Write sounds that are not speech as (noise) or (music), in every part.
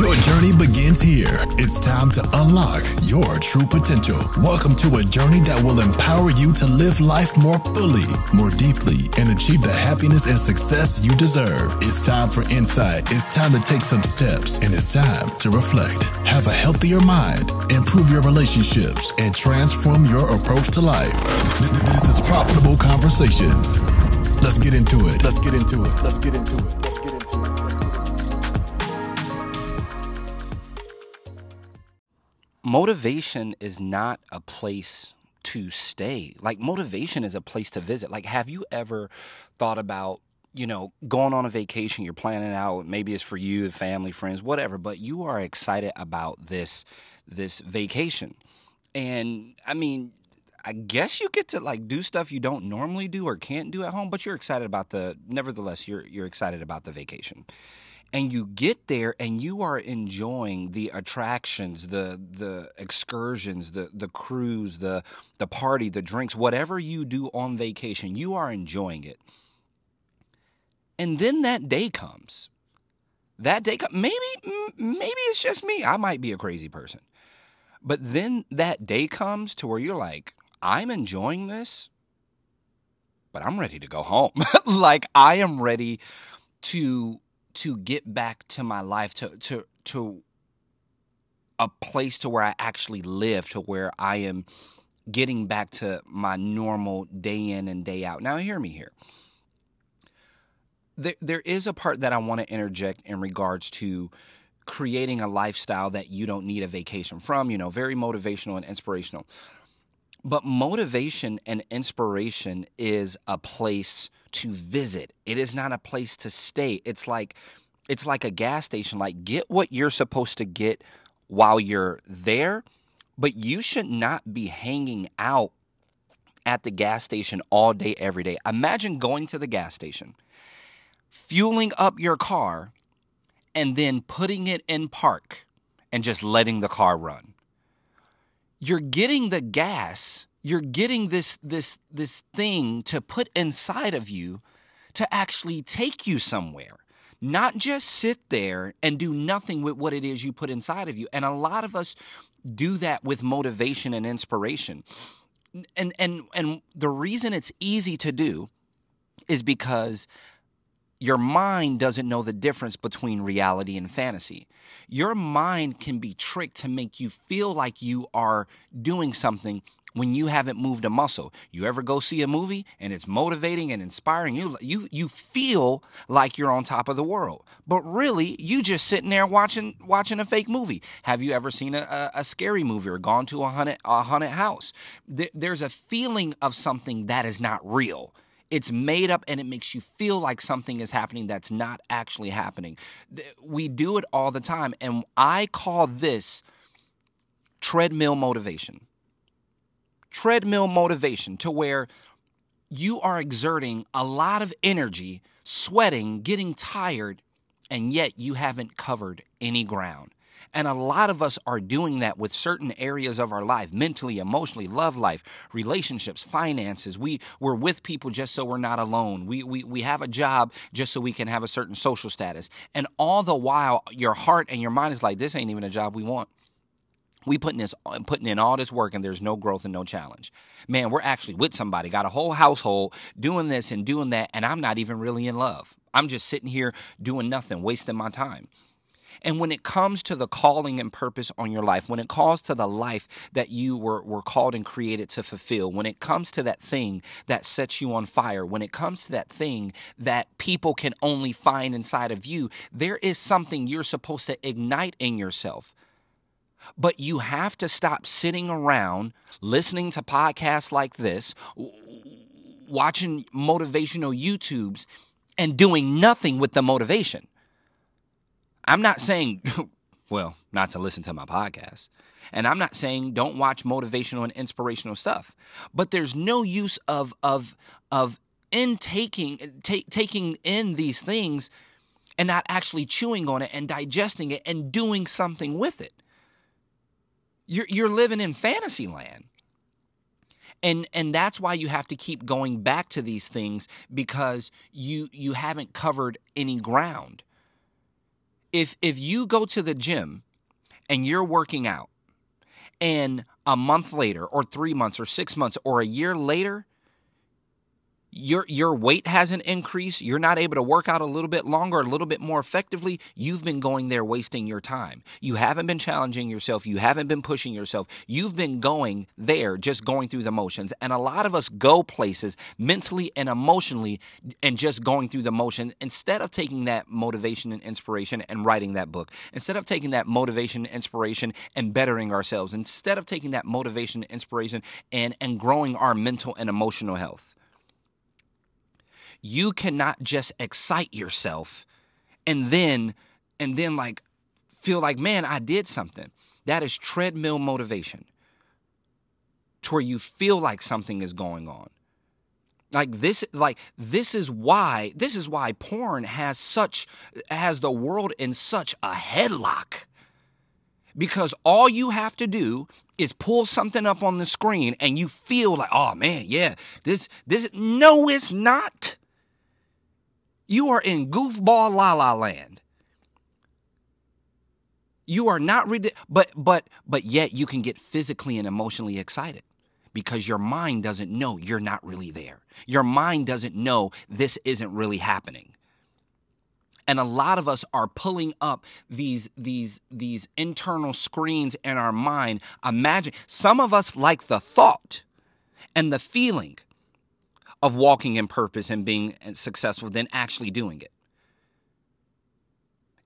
Your journey begins here. It's time to unlock your true potential. Welcome to a journey that will empower you to live life more fully, more deeply, and achieve the happiness and success you deserve. It's time for insight. It's time to take some steps, and it's time to reflect. Have a healthier mind, improve your relationships, and transform your approach to life. This is Profitable Conversations. Let's get into it. Let's get into it. Let's get into it. Let's get into it. Motivation is not a place to stay. Like motivation is a place to visit. Like have you ever thought about you know, going on a vacation, you're planning out, maybe it's for you, family, friends, whatever, but you are excited about this this vacation. And I mean, I guess you get to like do stuff you don't normally do or can't do at home, but you're excited about the nevertheless you're you're excited about the vacation and you get there and you are enjoying the attractions the the excursions the the cruise the the party the drinks whatever you do on vacation you are enjoying it. And then that day comes. That day maybe maybe it's just me. I might be a crazy person. But then that day comes to where you're like i'm enjoying this but i'm ready to go home. (laughs) Like i am ready to to get back to my life to to to a place to where I actually live to where I am getting back to my normal day in and day out. Now hear me here. There there is a part that I want to interject in regards to creating a lifestyle that you don't need a vacation from, you know, very motivational and inspirational. But motivation and inspiration is a place to visit. It is not a place to stay. It's like it's like a gas station. Like get what you're supposed to get while you're there, but you should not be hanging out at the gas station all day every day. Imagine going to the gas station, fueling up your car, and then putting it in park and just letting the car run you're getting the gas you're getting this this this thing to put inside of you to actually take you somewhere not just sit there and do nothing with what it is you put inside of you. And a lot of us do that with motivation and inspiration. And and and the reason it's easy to do is because your mind doesn't know the difference between reality and fantasy. Your mind can be tricked to make you feel like you are doing something when you haven't moved a muscle. You ever go see a movie and it's motivating and inspiring you you you feel like you're on top of the world. But really, you just sitting there watching watching a fake movie. Have you ever seen a, a, scary movie or gone to a haunted a haunted house? There's a feeling of something that is not real it's made up and it makes you feel like something is happening that's not actually happening. We do it all the time. And I call this treadmill motivation. Treadmill motivation to where you are exerting a lot of energy, sweating, getting tired, and yet you haven't covered any ground. And a lot of us are doing that with certain areas of our life mentally, emotionally, love life, relationships, finances. We, we're with people just so we're not alone. We, we, we have a job just so we can have a certain social status. And all the while, your heart and your mind is like, this ain't even a job we want we putting this putting in all this work and there's no growth and no challenge man we're actually with somebody got a whole household doing this and doing that and i'm not even really in love i'm just sitting here doing nothing wasting my time and when it comes to the calling and purpose on your life, when it calls to the life that you were, were called and created to fulfill, when it comes to that thing that sets you on fire, when it comes to that thing that people can only find inside of you, there is something you're supposed to ignite in yourself. But you have to stop sitting around listening to podcasts like this, watching motivational YouTubes, and doing nothing with the motivation. I'm not saying, (laughs) well, not to listen to my podcast. And I'm not saying don't watch motivational and inspirational stuff. But there's no use of of of in taking take, taking in these things and not actually chewing on it and digesting it and doing something with it. You're you're living in fantasy land. And and that's why you have to keep going back to these things because you you haven't covered any ground if if you go to the gym and you're working out and a month later or 3 months or 6 months or a year later your your weight hasn't increased, you're not able to work out a little bit longer, a little bit more effectively, you've been going there wasting your time. You haven't been challenging yourself, you haven't been pushing yourself. You've been going there just going through the motions. And a lot of us go places mentally and emotionally and just going through the motion instead of taking that motivation and inspiration and writing that book. Instead of taking that motivation, and inspiration and bettering ourselves. Instead of taking that motivation, and inspiration and and growing our mental and emotional health you cannot just excite yourself and then and then like feel like man i did something. That is treadmill motivation to where you feel like something is going on. Like this like this is why this is why porn has such has the world in such a headlock. Because all you have to do is pull something up on the screen and you feel like oh man yeah this this no it's not you are in goofball la la land. You are not ready, but but but yet you can get physically and emotionally excited because your mind doesn't know you're not really there. Your mind doesn't know this isn't really happening. And a lot of us are pulling up these these these internal screens in our mind. Imagine some of us like the thought and the feeling of walking in purpose and being successful than actually doing it?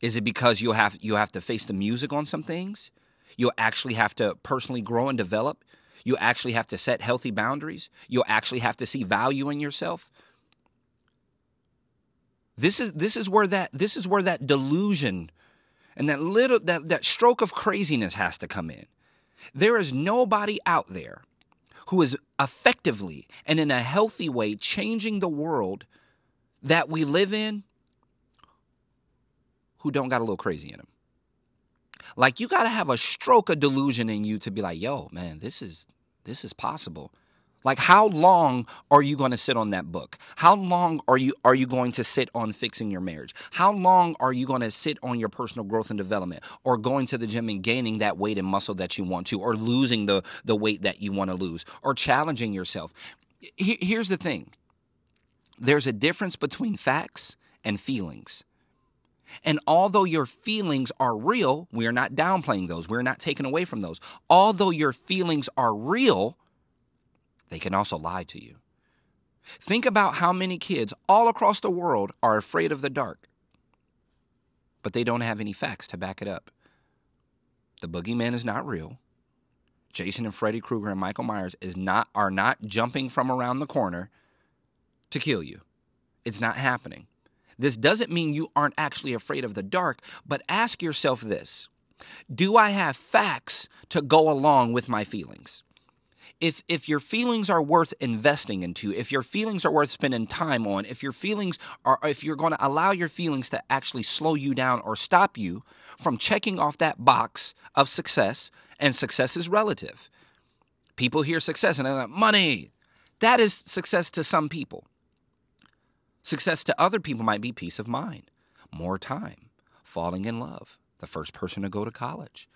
Is it because you have you have to face the music on some things? You'll actually have to personally grow and develop. You actually have to set healthy boundaries. You'll actually have to see value in yourself. This is this is where that this is where that delusion and that little that, that stroke of craziness has to come in. There is nobody out there who is effectively and in a healthy way changing the world that we live in who don't got a little crazy in them. Like you got to have a stroke of delusion in you to be like, "Yo, man, this is this is possible." Like how long are you going to sit on that book? How long are you are you going to sit on fixing your marriage? How long are you going to sit on your personal growth and development or going to the gym and gaining that weight and muscle that you want to or losing the the weight that you want to lose or challenging yourself? Here's the thing. There's a difference between facts and feelings. And although your feelings are real, we are not downplaying those. We're not taking away from those. Although your feelings are real, they can also lie to you. Think about how many kids all across the world are afraid of the dark, but they don't have any facts to back it up. The boogeyman is not real. Jason and Freddy Krueger and Michael Myers is not are not jumping from around the corner to kill you. It's not happening. This doesn't mean you aren't actually afraid of the dark, but ask yourself this. Do I have facts to go along with my feelings? If if your feelings are worth investing into, if your feelings are worth spending time on, if your feelings are if you're going to allow your feelings to actually slow you down or stop you from checking off that box of success, and success is relative. People hear success and they're like, money. That is success to some people. Success to other people might be peace of mind, more time, falling in love, the first person to go to college,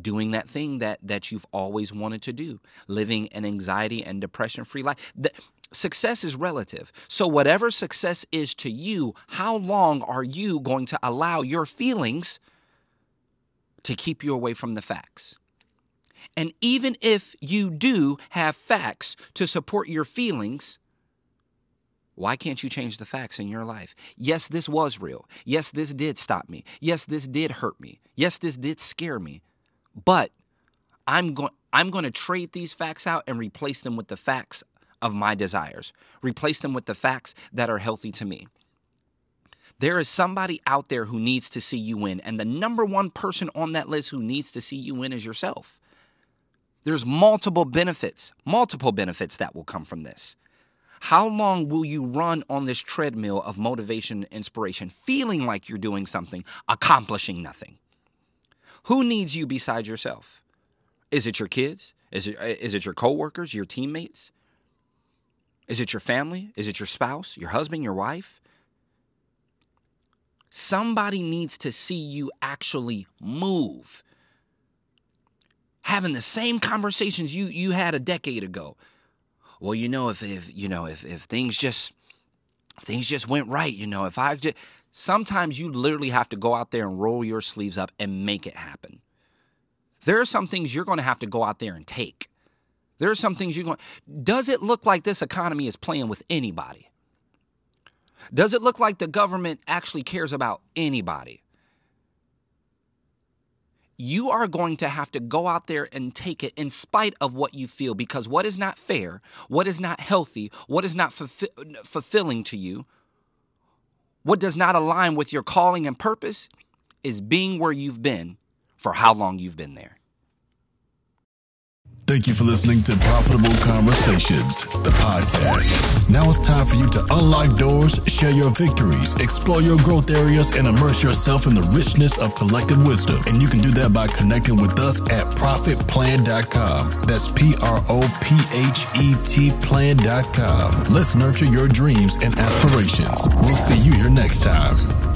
doing that thing that that you've always wanted to do living an anxiety and depression free life the, success is relative so whatever success is to you how long are you going to allow your feelings to keep you away from the facts and even if you do have facts to support your feelings why can't you change the facts in your life? Yes, this was real. Yes, this did stop me. Yes, this did hurt me. Yes, this did scare me. But I'm going I'm going to trade these facts out and replace them with the facts of my desires. Replace them with the facts that are healthy to me. There is somebody out there who needs to see you win, and the number one person on that list who needs to see you win is yourself. There's multiple benefits, multiple benefits that will come from this. How long will you run on this treadmill of motivation and inspiration, feeling like you're doing something, accomplishing nothing? Who needs you besides yourself? Is it your kids? Is it, is it your coworkers, your teammates? Is it your family? Is it your spouse, your husband, your wife? Somebody needs to see you actually move. Having the same conversations you you had a decade ago. Well, you know, if if you know if if things just if things just went right, you know, if I just sometimes you literally have to go out there and roll your sleeves up and make it happen. There are some things you're going to have to go out there and take. There are some things you're going. Does it look like this economy is playing with anybody? Does it look like the government actually cares about anybody? You are going to have to go out there and take it in spite of what you feel because what is not fair, what is not healthy, what is not fulfill- fulfilling to you, what does not align with your calling and purpose is being where you've been for how long you've been there. Thank you for listening to Profitable Conversations, the podcast. Now it's time for you to unlock doors, share your victories, explore your growth areas, and immerse yourself in the richness of collective wisdom. And you can do that by connecting with us at prophetplan.com. That's P R O P H E T plan.com. Let's nurture your dreams and aspirations. We'll see you here next time.